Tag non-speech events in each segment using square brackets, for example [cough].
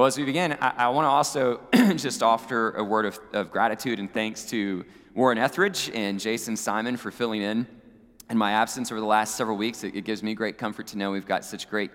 Well, as we begin, I, I want to also [clears throat] just offer a word of, of gratitude and thanks to Warren Etheridge and Jason Simon for filling in in my absence over the last several weeks. It, it gives me great comfort to know we've got such great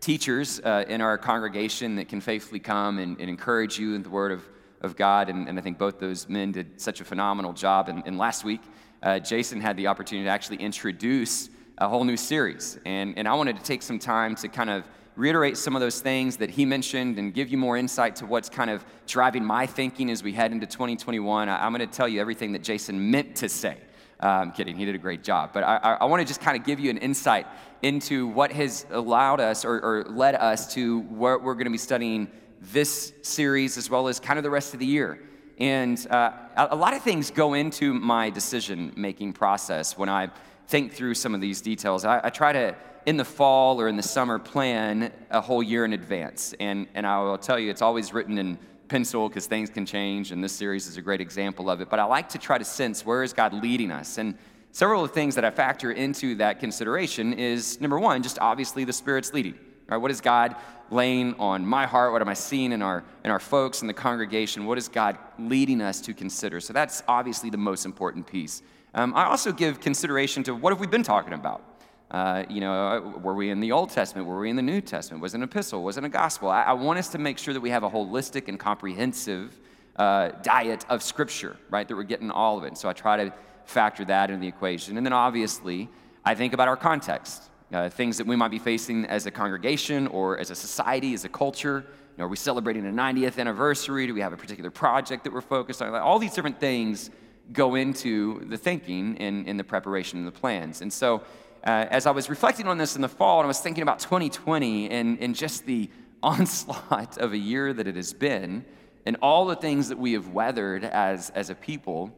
teachers uh, in our congregation that can faithfully come and, and encourage you in the Word of, of God. And, and, I think both those men did such a phenomenal job. And, and last week, uh, Jason had the opportunity to actually introduce a whole new series. And, and I wanted to take some time to kind of reiterate some of those things that he mentioned and give you more insight to what's kind of driving my thinking as we head into 2021. I, am going to tell you everything that Jason meant to say. Uh, I'm kidding, he did a great job. But I, I, I want to just kind of give you an insight into what has allowed us or, or led us to what we're going to be studying this series as well as kind of the rest of the year. And uh, a lot of things go into my decision making process when I think through some of these details. I, I try to in the fall or in the summer plan a whole year in advance. And, and I will tell you, it's always written in pencil because things can change, and this series is a great example of it. But I like to try to sense where is God leading us. And several of the things that I factor into that consideration is number one, just obviously the Spirit's leading. Right? What is God laying on my heart? What am I seeing in our in our folks in the congregation? What is God leading us to consider? So that's obviously the most important piece. Um, I also give consideration to what have we been talking about. Uh, you know, uh, were we in the Old Testament? Were we in the New Testament? Was it an epistle? Was it a gospel? I, I want us to make sure that we have a holistic and comprehensive uh, diet of Scripture, right? That we're getting all of it. So I try to factor that into the equation. And then obviously, I think about our context, uh, things that we might be facing as a congregation or as a society, as a culture. You know, are we celebrating a 90th anniversary? Do we have a particular project that we're focused on? All these different things go into the thinking and, in the preparation and the plans. And so uh, as I was reflecting on this in the fall, and I was thinking about 2020 and, and just the [laughs] onslaught of a year that it has been, and all the things that we have weathered as, as a people,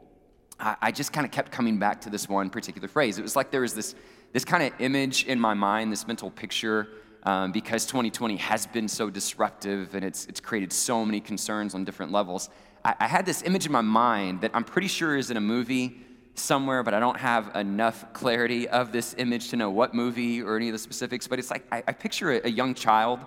I, I just kind of kept coming back to this one particular phrase. It was like there was this, this kind of image in my mind, this mental picture, um, because 2020 has been so disruptive and it's, it's created so many concerns on different levels. I, I had this image in my mind that I'm pretty sure is in a movie somewhere, but I don't have enough clarity of this image to know what movie or any of the specifics. But it's like I, I picture a, a, young child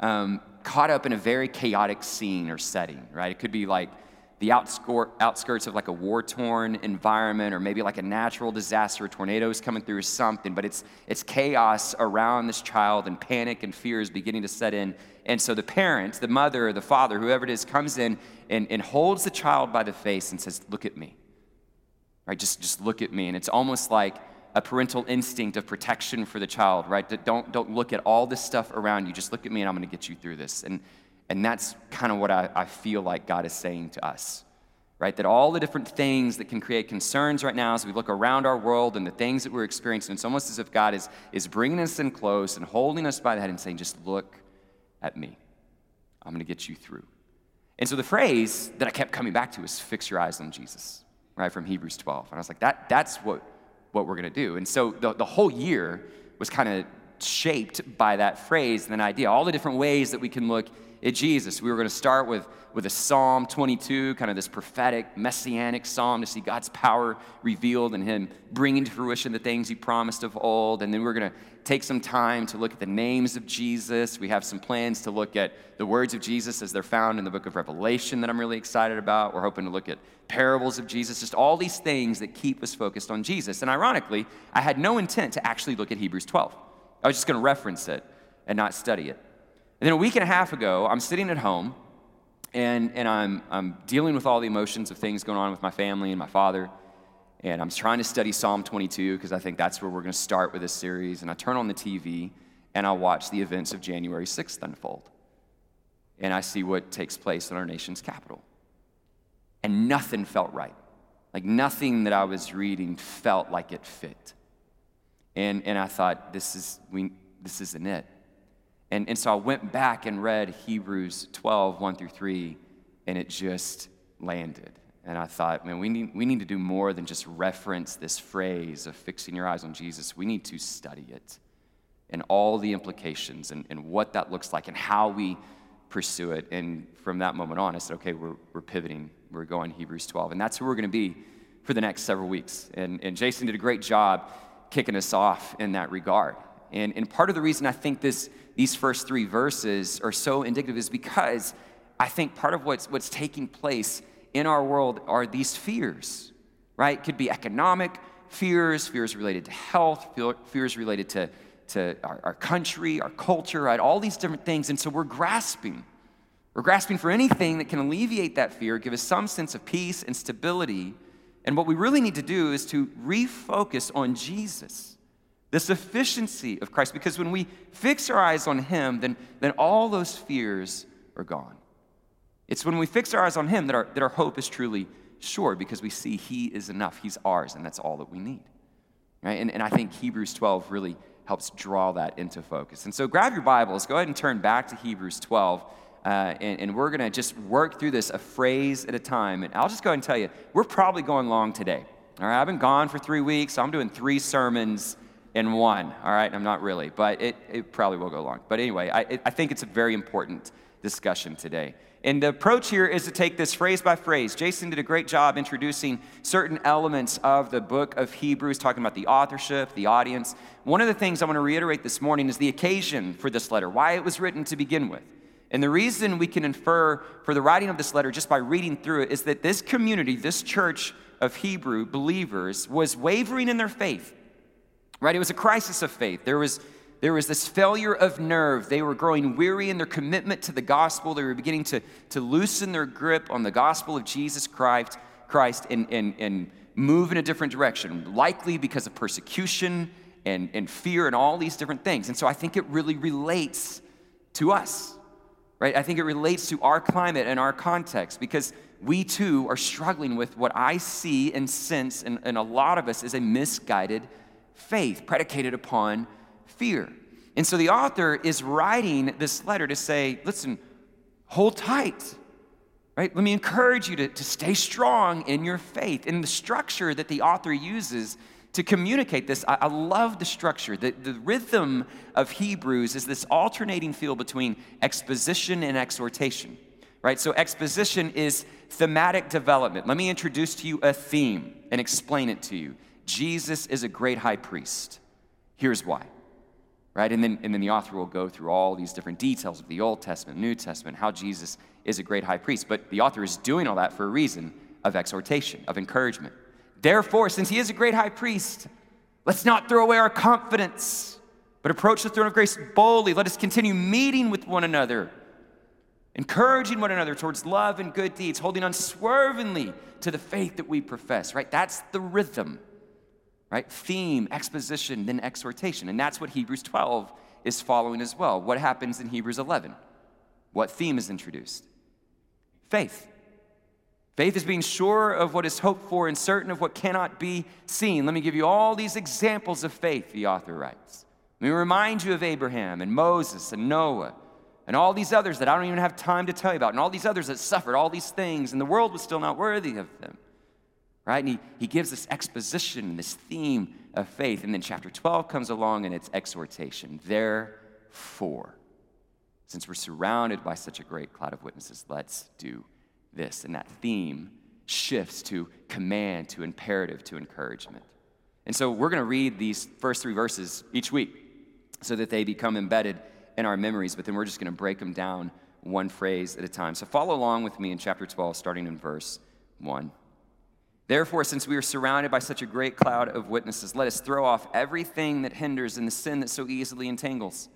um, caught up in a very chaotic scene or setting, right? It could be like the outskirts of like a war torn environment or maybe like a natural disaster, tornadoes coming through or something, but it's, it's chaos around this child and panic and fear is beginning to set in. And so the parent, the mother, the father, whoever it is, comes in and, and holds the child by the face and says, Look at me right? Just, just look at me. And it's almost like a parental instinct of protection for the child, right? Don't, don't look at all this stuff around you. Just look at me and I'm going to get you through this. And, and that's kind of what I, I feel like God is saying to us, right? That all the different things that can create concerns right now as we look around our world and the things that we're experiencing, it's almost as if God is, is bringing us in close and holding us by the head and saying, just look at me. I'm going to get you through. And so the phrase that I kept coming back to is fix your eyes on Jesus right, from Hebrews 12. And I was like, that, that's what, what we're going to do. And so the, the whole year was kind of shaped by that phrase and that idea, all the different ways that we can look at Jesus. We were going to start with, with a Psalm 22, kind of this prophetic, messianic psalm to see God's power revealed and Him bringing to fruition the things He promised of old. And then we're going to take some time to look at the names of Jesus. We have some plans to look at the words of Jesus as they're found in the book of Revelation that I'm really excited about. We're hoping to look at parables of Jesus, just all these things that keep us focused on Jesus. And ironically, I had no intent to actually look at Hebrews 12. I was just going to reference it and not study it. And then a week and a half ago, I'm sitting at home and, and I'm, I'm dealing with all the emotions of things going on with my family and my father. And I'm trying to study Psalm 22 because I think that's where we're going to start with this series. And I turn on the TV and I watch the events of January 6th unfold. And I see what takes place in our nation's capital. And nothing felt right. Like nothing that I was reading felt like it fit. And, and I thought, this, is, we, this isn't it. And, and so I went back and read Hebrews 12, 1 through 3, and it just landed. And I thought, man, we need, we need to do more than just reference this phrase of fixing your eyes on Jesus. We need to study it and all the implications and, and what that looks like and how we pursue it. And from that moment on, I said, okay, we're, we're pivoting. We're going Hebrews 12. And that's who we're going to be for the next several weeks. And, and Jason did a great job kicking us off in that regard. And, and part of the reason I think this, these first three verses are so indicative is because I think part of what's, what's taking place in our world are these fears, right? It could be economic fears, fears related to health, fears related to, to our, our country, our culture, right? All these different things. And so we're grasping. We're grasping for anything that can alleviate that fear, give us some sense of peace and stability. And what we really need to do is to refocus on Jesus, the sufficiency of Christ. Because when we fix our eyes on Him, then, then all those fears are gone. It's when we fix our eyes on Him that our, that our hope is truly sure because we see He is enough. He's ours, and that's all that we need. Right? And, and I think Hebrews 12 really helps draw that into focus. And so grab your Bibles, go ahead and turn back to Hebrews 12. Uh, and, and, we're going to just work through this a phrase at a time. And I'll just go ahead and tell you, we're probably going long today. All right, I've been gone for three weeks, so I'm doing three sermons in one. All right, I'm not really, but it, it probably will go long. But anyway, I, it, I think it's a very important discussion today. And the approach here is to take this phrase by phrase. Jason did a great job introducing certain elements of the book of Hebrews, talking about the authorship, the audience. One of the things I want to reiterate this morning is the occasion for this letter, why it was written to begin with. And the reason we can infer for the writing of this letter just by reading through it is that this community, this church of Hebrew believers, was wavering in their faith. Right? It was a crisis of faith. There was there was this failure of nerve. They were growing weary in their commitment to the gospel. They were beginning to, to loosen their grip on the gospel of Jesus Christ, Christ and, and, and move in a different direction, likely because of persecution and, and fear and all these different things. And so I think it really relates to us, right? I think it relates to our climate and our context because we too are struggling with what I see and sense, and, and a lot of us is a misguided faith predicated upon fear. And so the author is writing this letter to say, listen, hold tight. Right? Let me encourage you to, to stay strong in your faith. And the structure that the author uses to communicate this, I, I love the structure. The, the rhythm of Hebrews is this alternating feel between exposition and exhortation. Right? So exposition is thematic development. Let me introduce to you a theme and explain it to you. Jesus is a great high priest. Here's why right? And then, and then the author will go through all these different details of the Old Testament, New Testament, how Jesus is a great high priest. But the author is doing all that for a reason of exhortation, of encouragement. Therefore, since he is a great high priest, let's not throw away our confidence, but approach the throne of grace boldly. Let us continue meeting with one another, encouraging one another towards love and good deeds, holding unswervingly to the faith that we profess, right? That's the rhythm right? Theme, exposition, then exhortation. And that's what Hebrews 12 is following as well. What happens in Hebrews 11? What theme is introduced? Faith. Faith is being sure of what is hoped for and certain of what cannot be seen. Let me give you all these examples of faith, the author writes. Let me remind you of Abraham and Moses and Noah and all these others that I don't even have time to tell you about, and all these others that suffered all these things, and the world was still not worthy of them right? And he, he gives this exposition, this theme of faith. And then chapter 12 comes along and it's exhortation. Therefore, since we're surrounded by such a great cloud of witnesses, let's do this. And that theme shifts to command, to imperative, to encouragement. And so we're going to read these first three verses each week so that they become embedded in our memories, but then we're just going to break them down one phrase at a time. So follow along with me in chapter 12, starting in verse 1. Therefore, since we are surrounded by such a great cloud of witnesses, let us throw off everything that hinders and the sin that so easily entangles.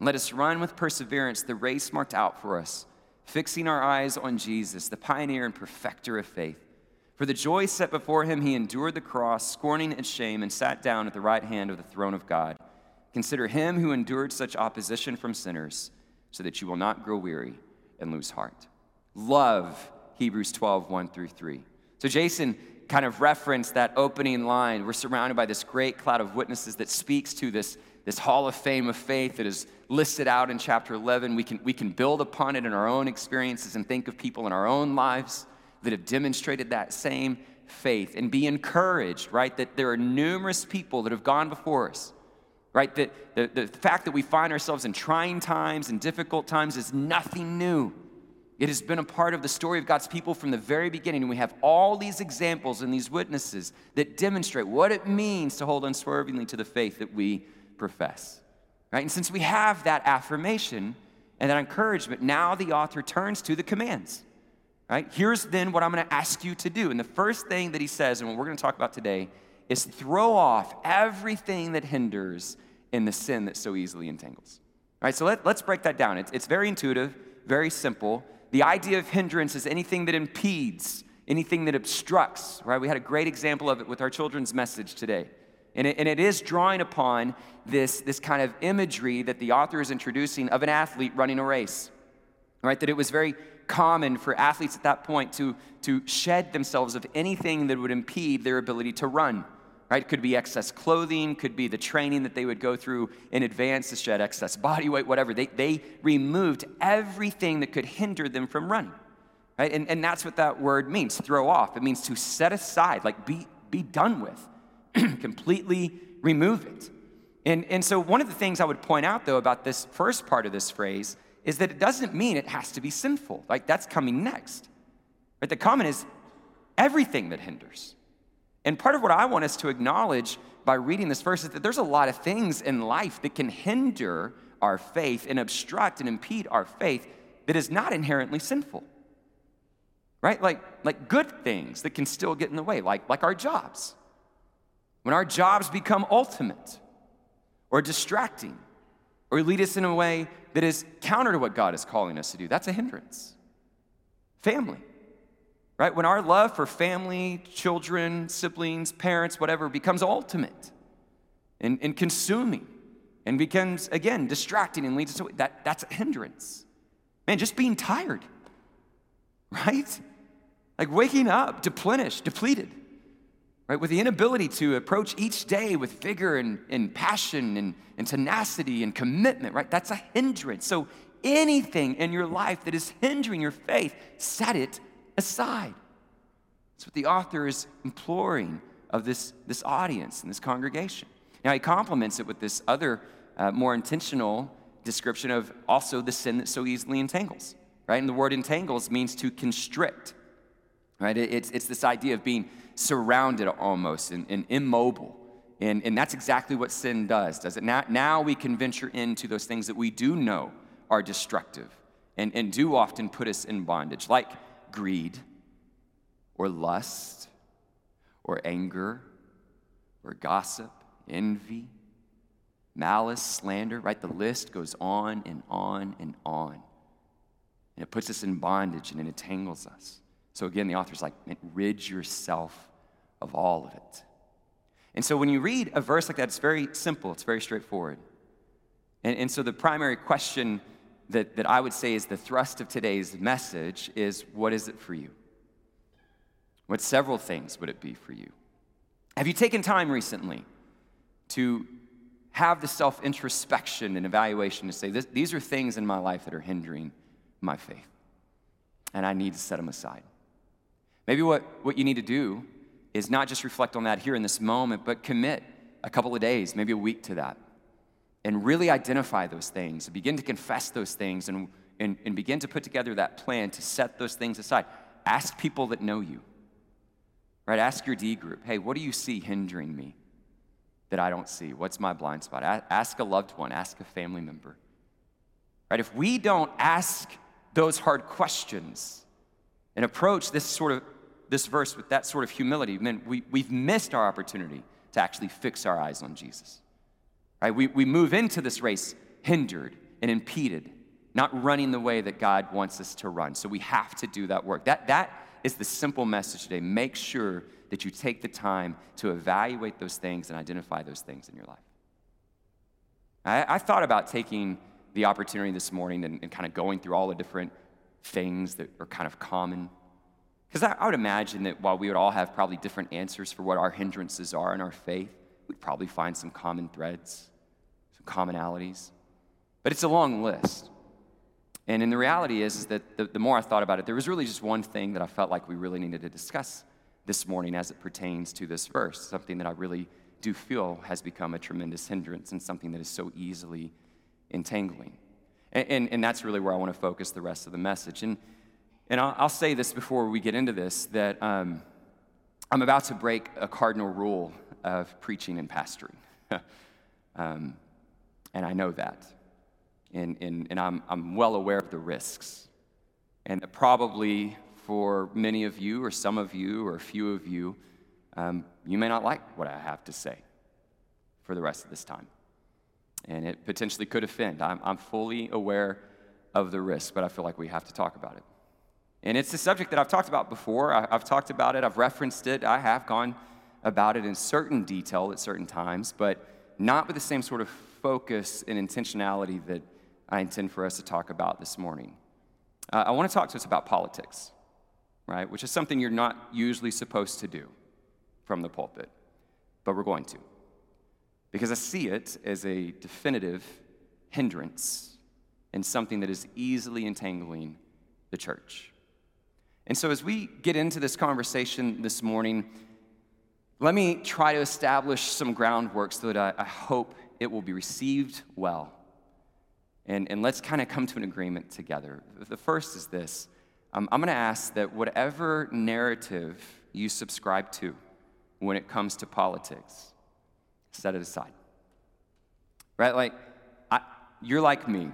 Let us run with perseverance the race marked out for us, fixing our eyes on Jesus, the pioneer and perfecter of faith. For the joy set before him, he endured the cross, scorning its shame, and sat down at the right hand of the throne of God. Consider him who endured such opposition from sinners, so that you will not grow weary and lose heart. Love Hebrews 12, 1 through 3. So, Jason kind of referenced that opening line. We're surrounded by this great cloud of witnesses that speaks to this, this hall of fame of faith that is listed out in chapter 11. We can, we can build upon it in our own experiences and think of people in our own lives that have demonstrated that same faith and be encouraged, right? That there are numerous people that have gone before us, right? That the, the fact that we find ourselves in trying times and difficult times is nothing new. It has been a part of the story of God's people from the very beginning. And we have all these examples and these witnesses that demonstrate what it means to hold unswervingly to the faith that we profess. Right? And since we have that affirmation and that encouragement, now the author turns to the commands. Right? Here's then what I'm going to ask you to do. And the first thing that he says, and what we're going to talk about today, is throw off everything that hinders in the sin that so easily entangles. All right, so let, us break that down. It's, it's very intuitive, very simple. The idea of hindrance is anything that impedes, anything that obstructs, right? We had a great example of it with our children's message today. And it, and it is drawing upon this, this kind of imagery that the author is introducing of an athlete running a race, right? That it was very common for athletes at that point to, to shed themselves of anything that would impede their ability to run. Right? Could be excess clothing, could be the training that they would go through in advance to shed excess body weight, whatever. They, they removed everything that could hinder them from running. Right? And, and that's what that word means throw off. It means to set aside, like be, be done with, [clears throat] completely remove it. And, and so, one of the things I would point out, though, about this first part of this phrase is that it doesn't mean it has to be sinful. Like, that's coming next. But the comment is everything that hinders. And part of what I want us to acknowledge by reading this verse is that there's a lot of things in life that can hinder our faith and obstruct and impede our faith that is not inherently sinful. Right? Like, like good things that can still get in the way, like, like our jobs. When our jobs become ultimate or distracting or lead us in a way that is counter to what God is calling us to do, that's a hindrance. Family right? When our love for family, children, siblings, parents, whatever, becomes ultimate and, and consuming and becomes, again, distracting and leads us to that, that's a hindrance. Man, just being tired, right? Like waking up deplenished, depleted, right? With the inability to approach each day with vigor and, and passion and, and tenacity and commitment, right? That's a hindrance. So anything in your life that is hindering your faith, set it aside. That's what the author is imploring of this, this audience and this congregation. Now, he complements it with this other, uh, more intentional description of also the sin that so easily entangles, right? And the word entangles means to constrict, right? It's, it's this idea of being surrounded almost and, and immobile. And, and that's exactly what sin does, does it? Now, now we can venture into those things that we do know are destructive and, and do often put us in bondage, like greed or lust or anger or gossip, envy, malice, slander, right? The list goes on and on and on. And it puts us in bondage and it entangles us. So again, the author's like, rid yourself of all of it. And so when you read a verse like that, it's very simple, it's very straightforward. And, and so the primary question that, that I would say is the thrust of today's message is what is it for you? What several things would it be for you? Have you taken time recently to have the self introspection and evaluation to say, these are things in my life that are hindering my faith, and I need to set them aside? Maybe what, what you need to do is not just reflect on that here in this moment, but commit a couple of days, maybe a week to that and really identify those things, begin to confess those things, and, and, and begin to put together that plan to set those things aside. Ask people that know you, right? Ask your D group, hey, what do you see hindering me that I don't see? What's my blind spot? Ask a loved one, ask a family member, right? If we don't ask those hard questions and approach this sort of this verse with that sort of humility, then we, we've missed our opportunity to actually fix our eyes on Jesus. Right? We, we move into this race hindered and impeded, not running the way that God wants us to run. So we have to do that work. That, that is the simple message today. Make sure that you take the time to evaluate those things and identify those things in your life. I, I thought about taking the opportunity this morning and, and, kind of going through all the different things that are kind of common. Because I, I would imagine that while we would all have probably different answers for what our hindrances are in our faith, we'd probably find some common threads commonalities. But it's a long list. And in the reality is, is that the, the more I thought about it, there was really just one thing that I felt like we really needed to discuss this morning as it pertains to this verse, something that I really do feel has become a tremendous hindrance and something that is so easily entangling. And, and, and that's really where I want to focus the rest of the message. And, and I'll, I'll say this before we get into this that um, I'm about to break a cardinal rule of preaching and pastoring. [laughs] um, And I know that. And, and, and I'm, I'm well aware of the risks. And probably for many of you, or some of you, or a few of you, um, you may not like what I have to say for the rest of this time. And it potentially could offend. I'm, I'm fully aware of the risk, but I feel like we have to talk about it. And it's a subject that I've talked about before. I, have talked about it, I've referenced it, I have gone about it in certain detail at certain times, but not with the same sort of focus and intentionality that I intend for us to talk about this morning. Uh, I want to talk to us about politics, right? Which is something you're not usually supposed to do from the pulpit, but we're going to. Because I see it as a definitive hindrance and something that is easily entangling the church. And so, as we get into this conversation this morning, let me try to establish some groundwork so that I, I hope it will be received well. And, and let's kind of come to an agreement together. The first is this um, I'm going to ask that whatever narrative you subscribe to when it comes to politics, set it aside. Right? Like, I, you're like me.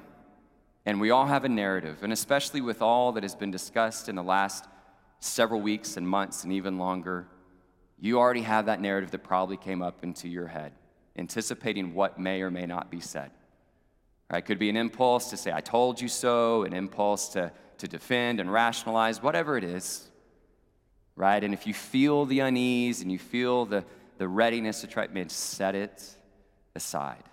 And we all have a narrative, and especially with all that has been discussed in the last several weeks and months and even longer, you already have that narrative that probably came up into your head, anticipating what may or may not be said. Right? It could be an impulse to say, I told you so, an impulse to, to defend and rationalize, whatever it is. Right? And if you feel the unease and you feel the, the readiness to try, man, set it aside.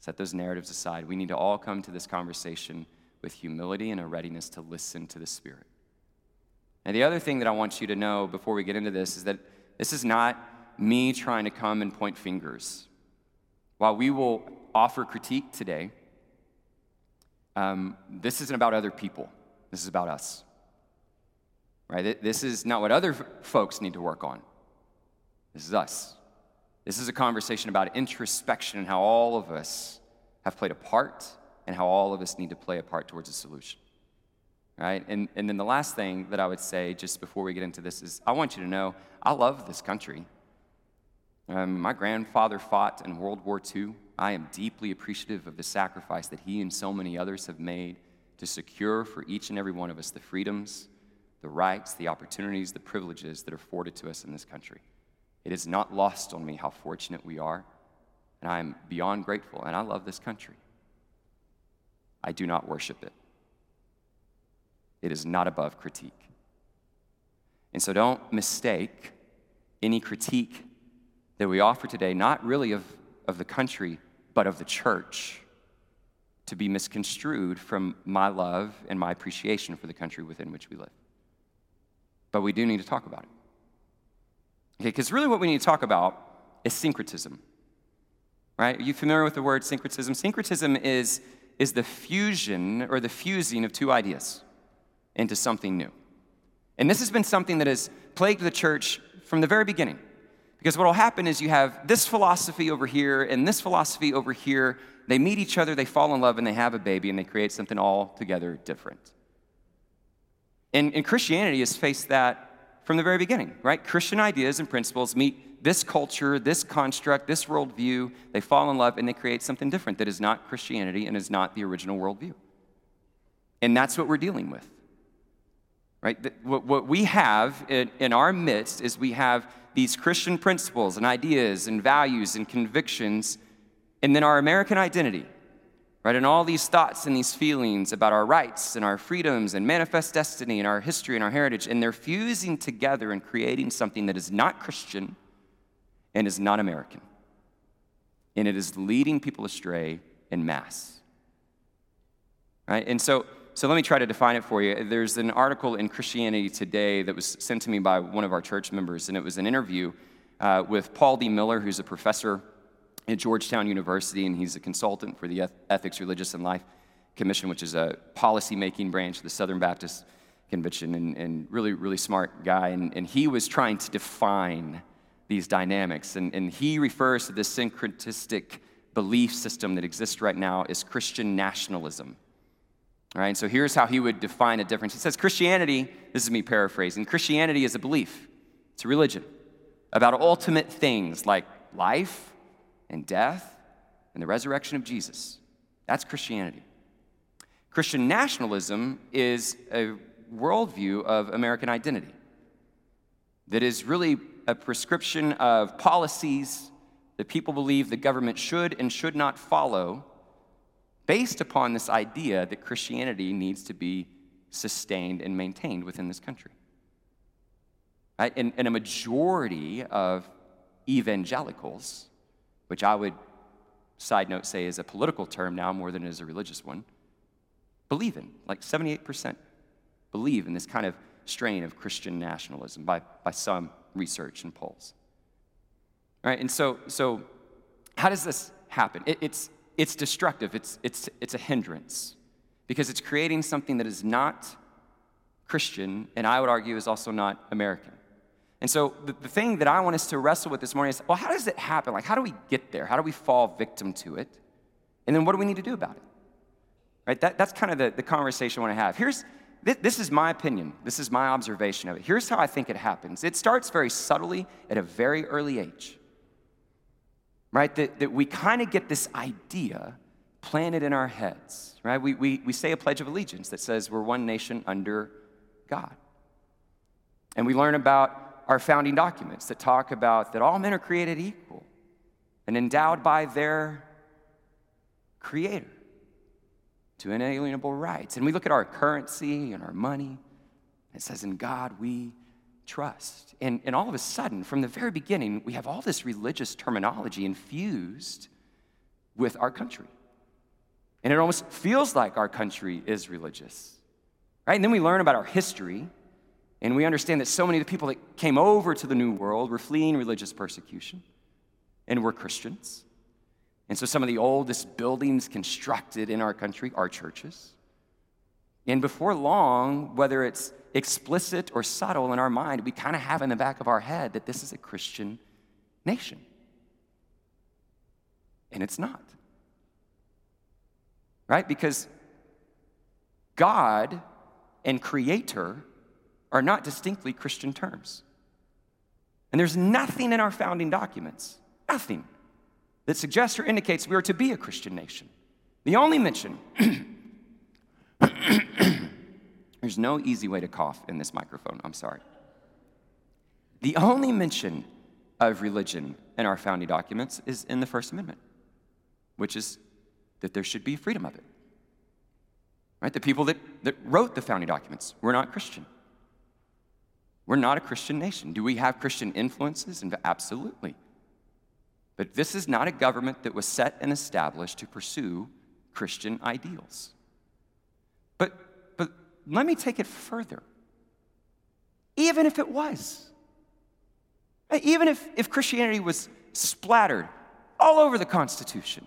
Set those narratives aside. We need to all come to this conversation with humility and a readiness to listen to the Spirit. And the other thing that I want you to know before we get into this is that this is not me trying to come and point fingers. While we will offer critique today, um, this isn't about other people. This is about us. Right? This is not what other folks need to work on. This is us. This is a conversation about introspection and how all of us have played a part and how all of us need to play a part towards a solution. Right? And, and then the last thing that I would say just before we get into this is I want you to know I love this country. Um, my grandfather fought in World War II. I am deeply appreciative of the sacrifice that he and so many others have made to secure for each and every one of us the freedoms, the rights, the opportunities, the privileges that are afforded to us in this country. It is not lost on me how fortunate we are, and I am beyond grateful, and I love this country. I do not worship it. It is not above critique. And so don't mistake any critique that we offer today, not really of, of the country, but of the church, to be misconstrued from my love and my appreciation for the country within which we live. But we do need to talk about it. Okay, because really what we need to talk about is syncretism. Right? Are you familiar with the word syncretism? Syncretism is, is the fusion or the fusing of two ideas into something new. And this has been something that has plagued the church from the very beginning. Because what will happen is you have this philosophy over here and this philosophy over here. They meet each other, they fall in love, and they have a baby, and they create something altogether different. And, and Christianity has faced that from the very beginning, right? Christian ideas and principles meet this culture, this construct, this worldview. They fall in love and they create something different that is not Christianity and is not the original worldview. And that's what we're dealing with, right? What we have in our midst is we have these Christian principles and ideas and values and convictions, and then our American identity right? And all these thoughts and these feelings about our rights and our freedoms and manifest destiny and our history and our heritage, and they're fusing together and creating something that is not Christian and is not American. And it is leading people astray in mass. Right? And so, so let me try to define it for you. There's an article in Christianity Today that was sent to me by one of our church members, and it was an interview uh, with Paul D. Miller, who's a professor at Georgetown University, and he's a consultant for the Ethics, Religious, and Life Commission, which is a policy-making branch of the Southern Baptist Convention, and, and really, really smart guy. And, and he was trying to define these dynamics, and, and he refers to this syncretistic belief system that exists right now as Christian nationalism. All right, so here's how he would define a difference. He says Christianity, this is me paraphrasing, Christianity is a belief, it's a religion about ultimate things like life, and death and the resurrection of Jesus. That's Christianity. Christian nationalism is a worldview of American identity that is really a prescription of policies that people believe the government should and should not follow based upon this idea that Christianity needs to be sustained and maintained within this country. Right? And, and a majority of evangelicals, which I would, side note, say is a political term now more than it is a religious one, believe in, like 78% believe in this kind of strain of Christian nationalism by, by some research and polls. Right? And so, so how does this happen? It, it's, it's destructive, it's, it's, it's a hindrance because it's creating something that is not Christian, and I would argue is also not American. And so the, the thing that I want us to wrestle with this morning is well, how does it happen? Like, how do we get there? How do we fall victim to it? And then what do we need to do about it? Right? That, that's kind of the, the conversation I want to have. Here's this, this is my opinion. This is my observation of it. Here's how I think it happens it starts very subtly at a very early age. Right? That, that we kind of get this idea planted in our heads. Right? We, we, we say a Pledge of Allegiance that says we're one nation under God. And we learn about our founding documents that talk about that all men are created equal and endowed by their creator to inalienable rights. And we look at our currency and our money. It says, In God we trust. And, and all of a sudden, from the very beginning, we have all this religious terminology infused with our country. And it almost feels like our country is religious. Right? And then we learn about our history and we understand that so many of the people that came over to the New World were fleeing religious persecution and were Christians. And so some of the oldest buildings constructed in our country are churches. And before long, whether it's explicit or subtle in our mind, we kind of have in the back of our head that this is a Christian nation. And it's not. Right? Because God and Creator are not distinctly Christian terms. And there's nothing in our founding documents, nothing, that suggests or indicates we are to be a Christian nation. The only mention, [clears throat] [clears throat] there's no easy way to cough in this microphone, I'm sorry. The only mention of religion in our founding documents is in the First Amendment, which is that there should be freedom of it. Right? The people that, that wrote the founding documents were not Christian. We're not a Christian nation. Do we have Christian influences? Absolutely. But this is not a government that was set and established to pursue Christian ideals. Let me take it further. Even if it was, even if, if Christianity was splattered all over the Constitution,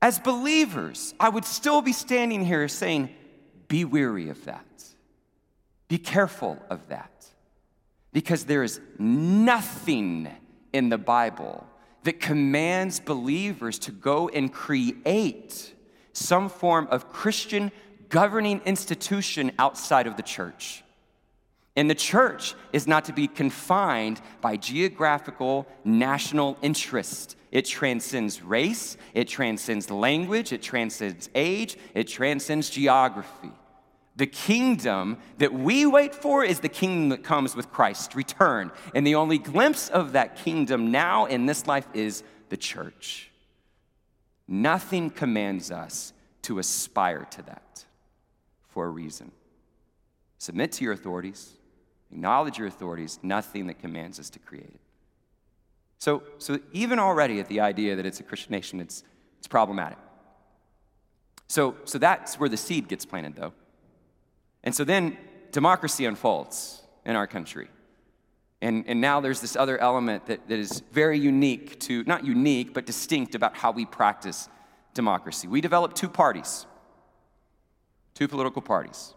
as believers, I would still be standing here saying, be weary of that. Be careful of that because there is nothing in the Bible that commands believers to go and create some form of Christian governing institution outside of the church. And the church is not to be confined by geographical national interest. It transcends race, it transcends language, it transcends age, it transcends geography. The kingdom that we wait for is the kingdom that comes with Christ's return. And the only glimpse of that kingdom now in this life is the church. Nothing commands us to aspire to that for a reason. Submit to your authorities, acknowledge your authorities, nothing that commands us to create it. So, so even already at the idea that it's a Christian nation, it's, it's problematic. So, so that's where the seed gets planted, though. And so then democracy unfolds in our country. And, and now there's this other element that, that is very unique to, not unique, but distinct about how we practice democracy. We develop two parties, two political parties.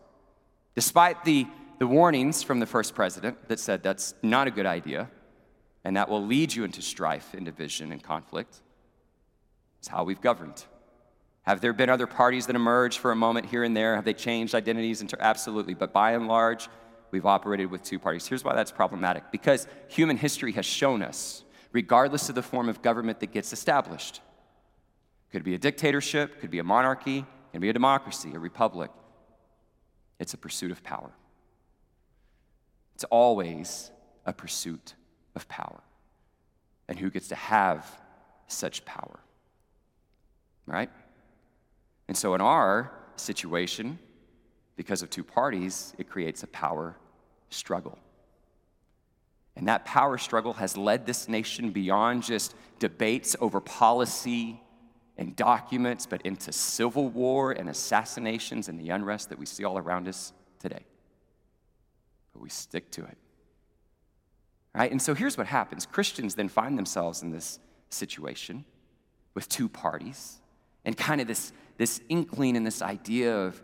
Despite the, the warnings from the first president that said that's not a good idea and that will lead you into strife and division and conflict, it's how we've governed. Have there been other parties that emerged for a moment here and there? Have they changed identities? Into, absolutely. But by and large, we've operated with two parties. Here's why that's problematic because human history has shown us, regardless of the form of government that gets established, Could be a dictatorship, could be a monarchy, can be a democracy, a republic. It's a pursuit of power. It's always a pursuit of power. And who gets to have such power? Right? And so in our situation, because of two parties, it creates a power struggle. And that power struggle has led this nation beyond just debates over policy and documents, but into civil war and assassinations and the unrest that we see all around us today. But we stick to it. Right? And so here's what happens Christians then find themselves in this situation with two parties and kind of this, this inkling and this idea of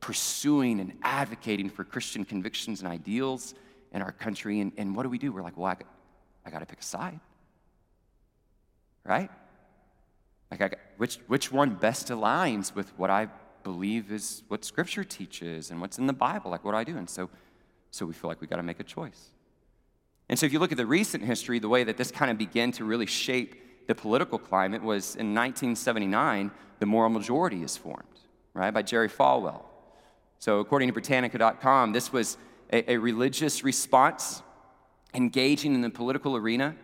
pursuing and advocating for Christian convictions and ideals in our country. And, and what do we do? We're like, well, I, I got to pick a side. Right? Like, I, which, which one best aligns with what I believe is what Scripture teaches and what's in the Bible? Like, what do I do? And so, so we feel like we got to make a choice. And so, if you look at the recent history, the way that this kind of began to really shape the political climate was in 1979, the moral majority is formed, right, by Jerry Falwell. So, according to Britannica.com, this was a, a religious response engaging in the political arena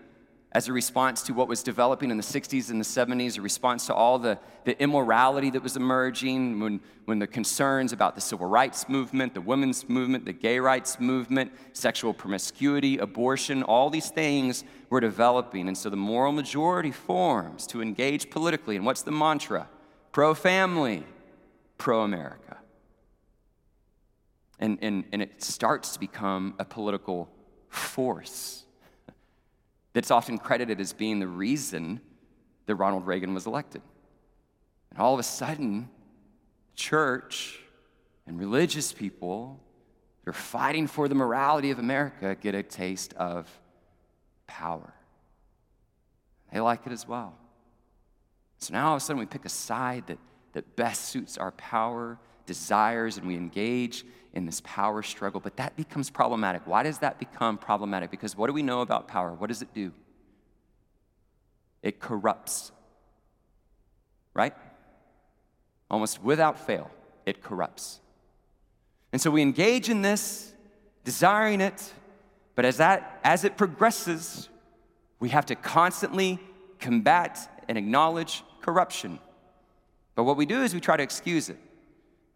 as a response to what was developing in the 60s and the 70s, a response to all the, the immorality that was emerging, when, when the concerns about the civil rights movement, the women's movement, the gay rights movement, sexual promiscuity, abortion, all these things were developing. And so the moral majority forms to engage politically. And what's the mantra? Pro family, pro America. And, and, and it starts to become a political force that's often credited as being the reason that Ronald Reagan was elected. And all of a sudden, church and religious people that are fighting for the morality of America get a taste of power. They like it as well. So now all of a sudden we pick a side that, that best suits our power, desires, and we engage in this power struggle, but that becomes problematic. Why does that become problematic? Because what do we know about power? What does it do? It corrupts, right? Almost without fail, it corrupts. And so we engage in this, desiring it, but as, that, as it progresses, we have to constantly combat and acknowledge corruption. But what we do is we try to excuse it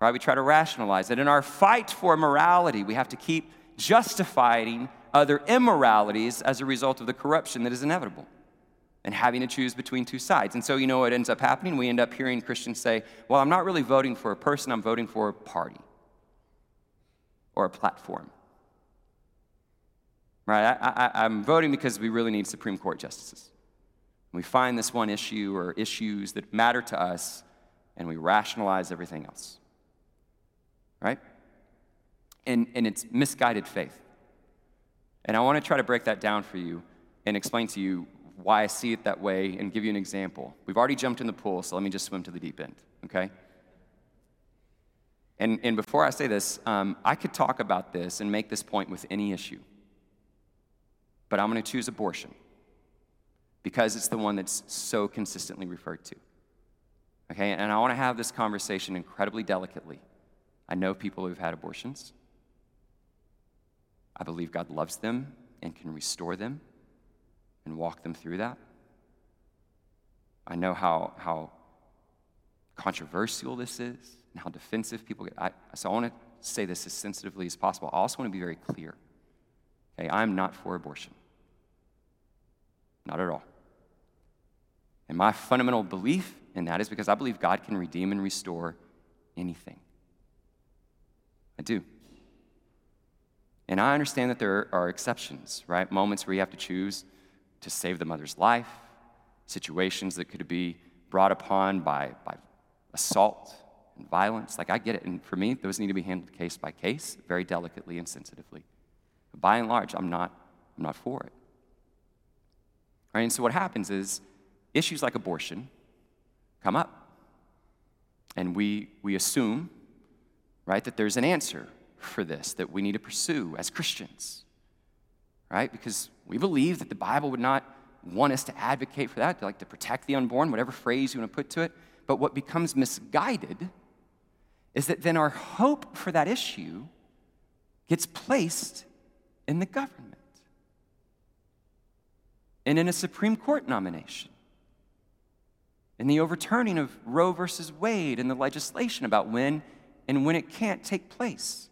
right? We try to rationalize it. In our fight for morality, we have to keep justifying other immoralities as a result of the corruption that is inevitable and having to choose between two sides. And so, you know what ends up happening? We end up hearing Christians say, Well, I'm not really voting for a person, I'm voting for a party or a platform. Right? I, am voting because we really need Supreme Court justices. We find this one issue or issues that matter to us, and we rationalize everything else right? And, and it's misguided faith. And I want to try to break that down for you and explain to you why I see it that way and give you an example. We've already jumped in the pool, so let me just swim to the deep end, okay? And, and before I say this, um, I could talk about this and make this point with any issue. But I'm going to choose abortion because it's the one that's so consistently referred to. Okay, and I want to have this conversation incredibly delicately I know people who've had abortions. I believe God loves them and can restore them and walk them through that. I know how, how controversial this is and how defensive people get. I, so I want to say this as sensitively as possible. I also want to be very clear. Okay, I'm not for abortion. Not at all. And my fundamental belief in that is because I believe God can redeem and restore anything. I do. And I understand that there are exceptions, right? Moments where you have to choose to save the mother's life, situations that could be brought upon by, by assault and violence. Like, I get it. And for me, those need to be handled case by case, very delicately and sensitively. But by and large, I'm not, I'm not for it. Right? And so what happens is issues like abortion come up. And we, we assume right? That there's an answer for this that we need to pursue as Christians, right? Because we believe that the Bible would not want us to advocate for that. Like to protect the unborn, whatever phrase you want to put to it. But what becomes misguided is that then our hope for that issue gets placed in the government and in a Supreme Court nomination, in the overturning of Roe versus Wade and the legislation about when and when it can't take place.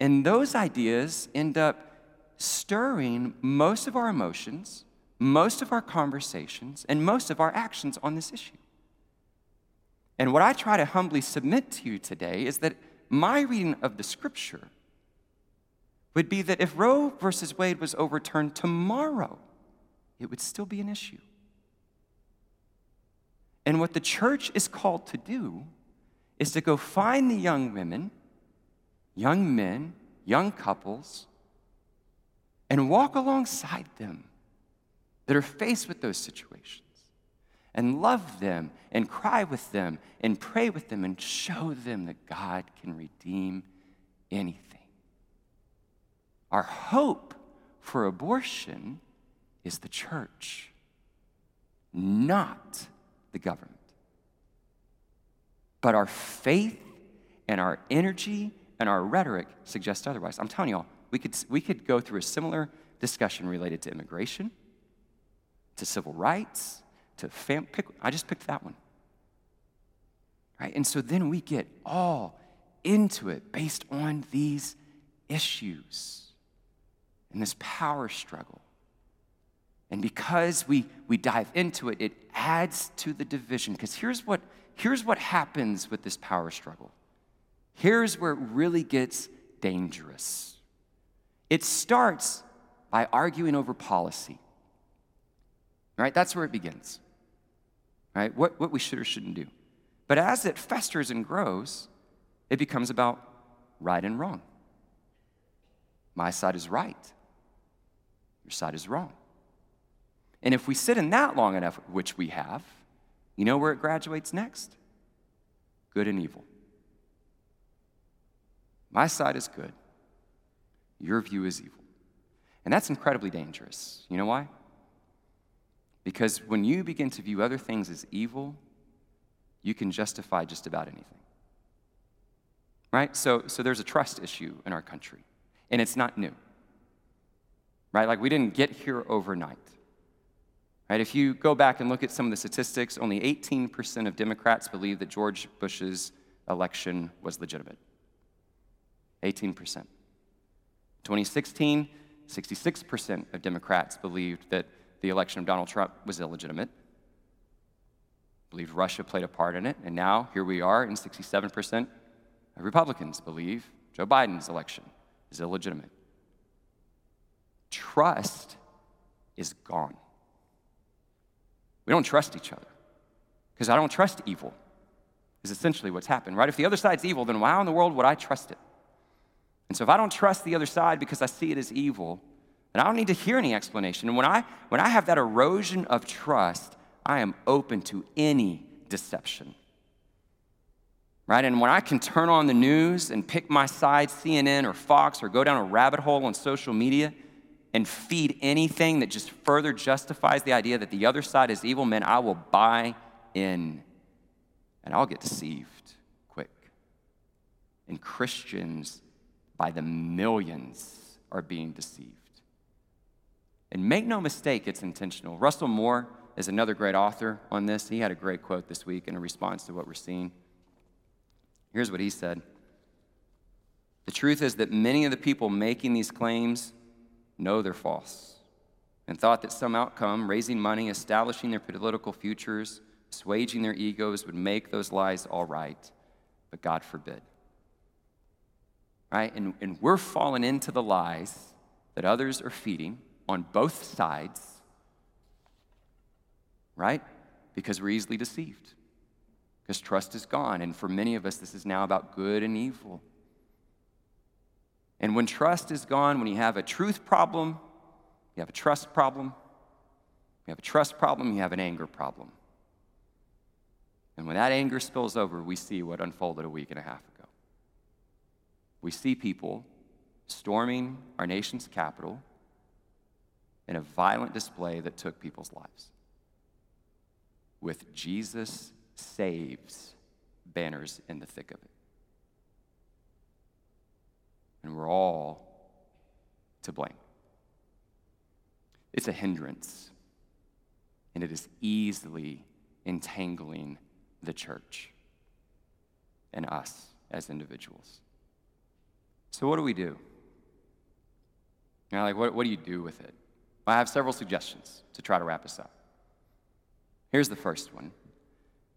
And those ideas end up stirring most of our emotions, most of our conversations, and most of our actions on this issue. And what I try to humbly submit to you today is that my reading of the scripture would be that if Roe versus Wade was overturned tomorrow, it would still be an issue. And what the church is called to do is to go find the young women, young men, young couples, and walk alongside them that are faced with those situations and love them and cry with them and pray with them and show them that God can redeem anything. Our hope for abortion is the church, not the government. But our faith and our energy and our rhetoric suggest otherwise. I'm telling y'all, we could, we could go through a similar discussion related to immigration, to civil rights, to fam. Pick, I just picked that one. Right? And so then we get all into it based on these issues and this power struggle. And because we, we dive into it, it adds to the division. Because here's what, here's what happens with this power struggle. Here's where it really gets dangerous. It starts by arguing over policy. Right? That's where it begins. Right? What, what we should or shouldn't do. But as it festers and grows, it becomes about right and wrong. My side is right, your side is wrong. And if we sit in that long enough, which we have, you know where it graduates next? Good and evil. My side is good, your view is evil. And that's incredibly dangerous. You know why? Because when you begin to view other things as evil, you can justify just about anything. Right? So, so there's a trust issue in our country, and it's not new. Right? Like we didn't get here overnight. Right? If you go back and look at some of the statistics, only 18% of Democrats believe that George Bush's election was legitimate. 18%. 2016, 66% of Democrats believed that the election of Donald Trump was illegitimate, believed Russia played a part in it, and now here we are, and 67% of Republicans believe Joe Biden's election is illegitimate. Trust is gone. We don't trust each other because I don't trust evil, is essentially what's happened, right? If the other side's evil, then why in the world would I trust it? And so if I don't trust the other side because I see it as evil, then I don't need to hear any explanation. And when I, when I have that erosion of trust, I am open to any deception. Right? And when I can turn on the news and pick my side, CNN or Fox, or go down a rabbit hole on social media, and feed anything that just further justifies the idea that the other side is evil, man, I will buy in and I'll get deceived quick. And Christians, by the millions, are being deceived. And make no mistake, it's intentional. Russell Moore is another great author on this. He had a great quote this week in response to what we're seeing. Here's what he said The truth is that many of the people making these claims know they're false and thought that some outcome, raising money, establishing their political futures, assuaging their egos, would make those lies all right. But God forbid. Right? And, and we're falling into the lies that others are feeding on both sides, right? Because we're easily deceived. Because trust is gone. And for many of us, this is now about good and evil. And when trust is gone, when you have a truth problem, you have a trust problem. You have a trust problem, you have an anger problem. And when that anger spills over, we see what unfolded a week and a half ago. We see people storming our nation's capital, in a violent display that took people's lives. With Jesus saves banners in the thick of it. And all to blame. It's a hindrance, and it is easily entangling the church and us as individuals. So, what do we do? You know, like, what, what do you do with it? Well, I have several suggestions to try to wrap us up. Here's the first one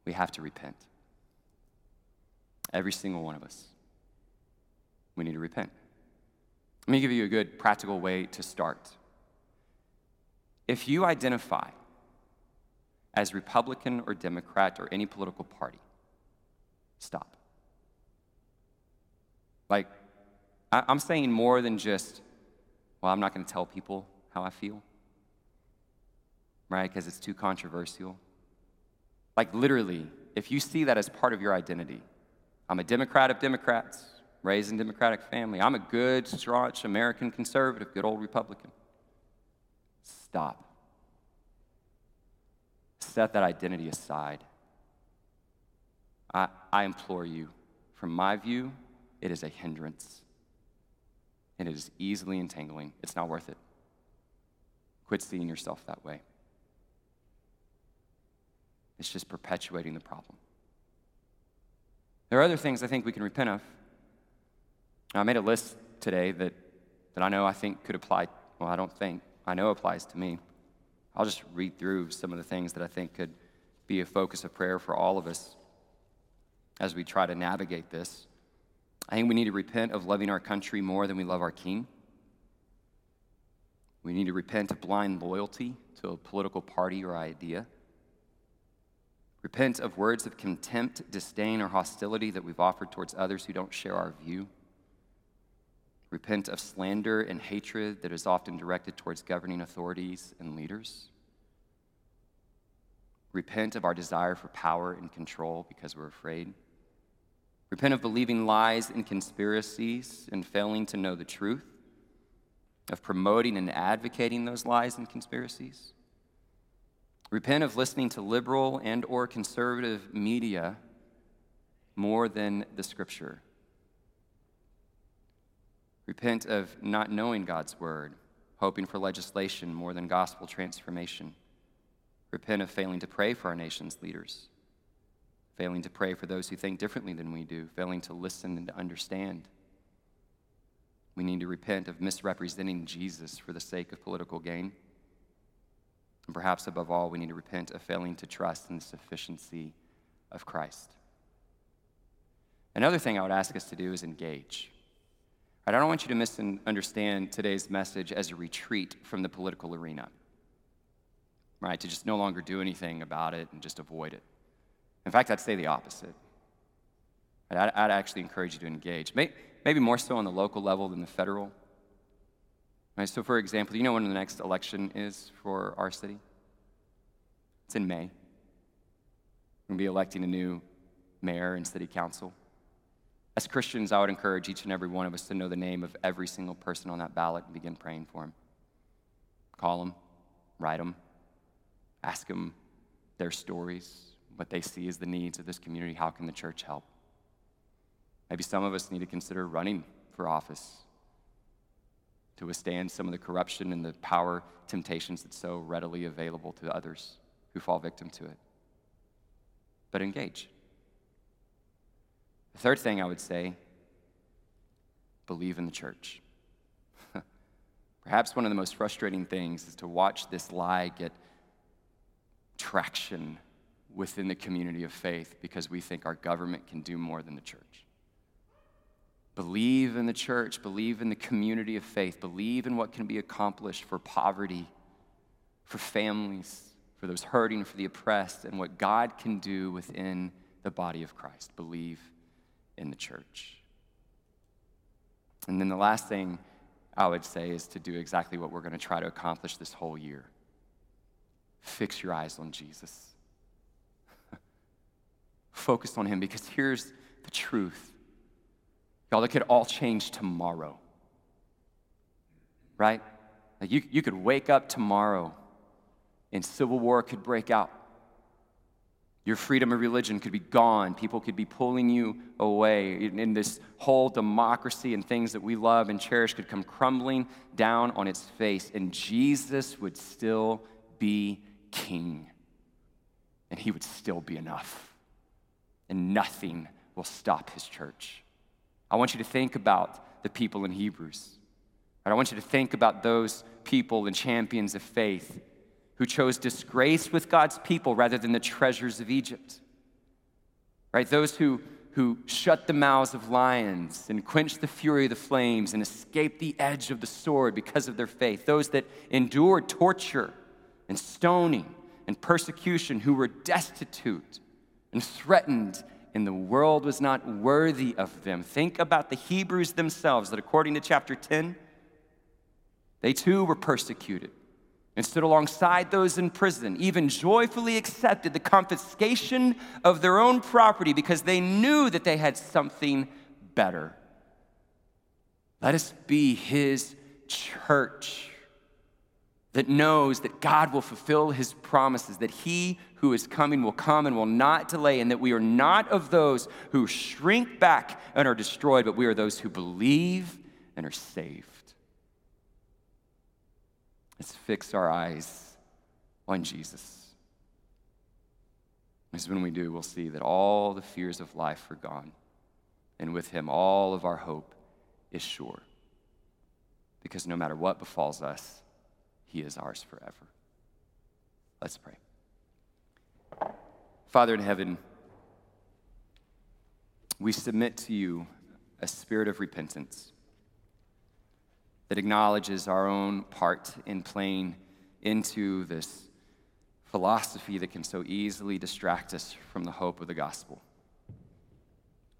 we have to repent. Every single one of us. We need to repent. Let me give you a good practical way to start. If you identify as Republican or Democrat or any political party, stop. Like, I'm saying more than just, well, I'm not going to tell people how I feel, right? Because it's too controversial. Like, literally, if you see that as part of your identity, I'm a Democrat of Democrats, raised in Democratic family. I'm a good, staunch American conservative, good old Republican. Stop. Set that identity aside. I, I implore you, from my view, it is a hindrance. And it is easily entangling. It's not worth it. Quit seeing yourself that way. It's just perpetuating the problem. There are other things I think we can repent of. I made a list today that, that I know I think could apply, well, I don't think, I know applies to me. I'll just read through some of the things that I think could be a focus of prayer for all of us as we try to navigate this. I think we need to repent of loving our country more than we love our king. We need to repent of blind loyalty to a political party or idea. Repent of words of contempt, disdain, or hostility that we've offered towards others who don't share our view. Repent of slander and hatred that is often directed towards governing authorities and leaders. Repent of our desire for power and control because we're afraid. Repent of believing lies and conspiracies and failing to know the truth, of promoting and advocating those lies and conspiracies. Repent of listening to liberal and or conservative media more than the scripture. Repent of not knowing God's word, hoping for legislation more than gospel transformation. Repent of failing to pray for our nation's leaders, failing to pray for those who think differently than we do, failing to listen and to understand. We need to repent of misrepresenting Jesus for the sake of political gain. And perhaps above all, we need to repent of failing to trust in the sufficiency of Christ. Another thing I would ask us to do is engage. I don't want you to misunderstand today's message as a retreat from the political arena, right? To just no longer do anything about it and just avoid it. In fact, I'd say the opposite. I'd, I'd actually encourage you to engage, maybe more so on the local level than the federal. Right, so, for example, you know when the next election is for our city? It's in May. We're going to be electing a new mayor and city council. As Christians, I would encourage each and every one of us to know the name of every single person on that ballot and begin praying for him. Call them, write them, ask them their stories, what they see as the needs of this community. How can the church help? Maybe some of us need to consider running for office to withstand some of the corruption and the power temptations that's so readily available to others who fall victim to it. But engage. The third thing I would say believe in the church. [laughs] Perhaps one of the most frustrating things is to watch this lie get traction within the community of faith because we think our government can do more than the church. Believe in the church, believe in the community of faith, believe in what can be accomplished for poverty, for families, for those hurting, for the oppressed, and what God can do within the body of Christ. Believe in the church. And then the last thing I would say is to do exactly what we're going to try to accomplish this whole year fix your eyes on Jesus. [laughs] Focus on Him because here's the truth. Y'all, it could all change tomorrow. Right? Like you, you could wake up tomorrow and civil war could break out. Your freedom of religion could be gone. People could be pulling you away. And this whole democracy and things that we love and cherish could come crumbling down on its face. And Jesus would still be king. And he would still be enough. And nothing will stop his church. I want you to think about the people in Hebrews. And I want you to think about those people and champions of faith who chose disgrace with God's people rather than the treasures of Egypt. Right? Those who, who shut the mouths of lions and quenched the fury of the flames and escaped the edge of the sword because of their faith. Those that endured torture and stoning and persecution, who were destitute and threatened, and the world was not worthy of them. Think about the Hebrews themselves, that according to chapter 10, they too were persecuted and stood alongside those in prison, even joyfully accepted the confiscation of their own property because they knew that they had something better. Let us be his church that knows that God will fulfill his promises, that he who is coming will come and will not delay, and that we are not of those who shrink back and are destroyed, but we are those who believe and are saved. Let's fix our eyes on Jesus. Because when we do, we'll see that all the fears of life are gone. And with him, all of our hope is sure. Because no matter what befalls us, he is ours forever. Let's pray. Father in heaven, we submit to you a spirit of repentance that acknowledges our own part in playing into this philosophy that can so easily distract us from the hope of the gospel.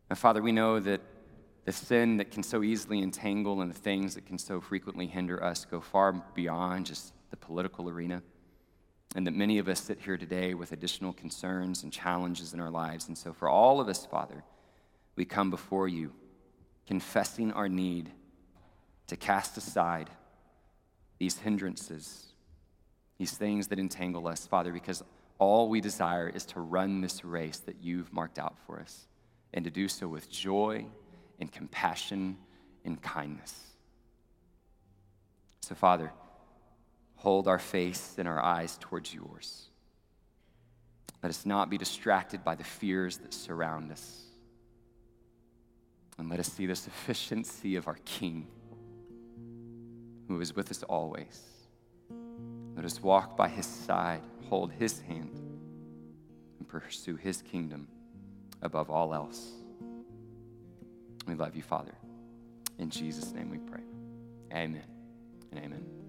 And Father, we know that the sin that can so easily entangle and the things that can so frequently hinder us go far beyond just the political arena. And that many of us sit here today with additional concerns and challenges in our lives. And so, for all of us, Father, we come before you confessing our need to cast aside these hindrances, these things that entangle us, Father, because all we desire is to run this race that you've marked out for us and to do so with joy and compassion and kindness. So, Father, hold our face and our eyes towards yours. Let us not be distracted by the fears that surround us. And let us see the sufficiency of our King who is with us always. Let us walk by his side, hold his hand, and pursue his kingdom above all else. We love you, Father. In Jesus' name we pray. Amen and amen.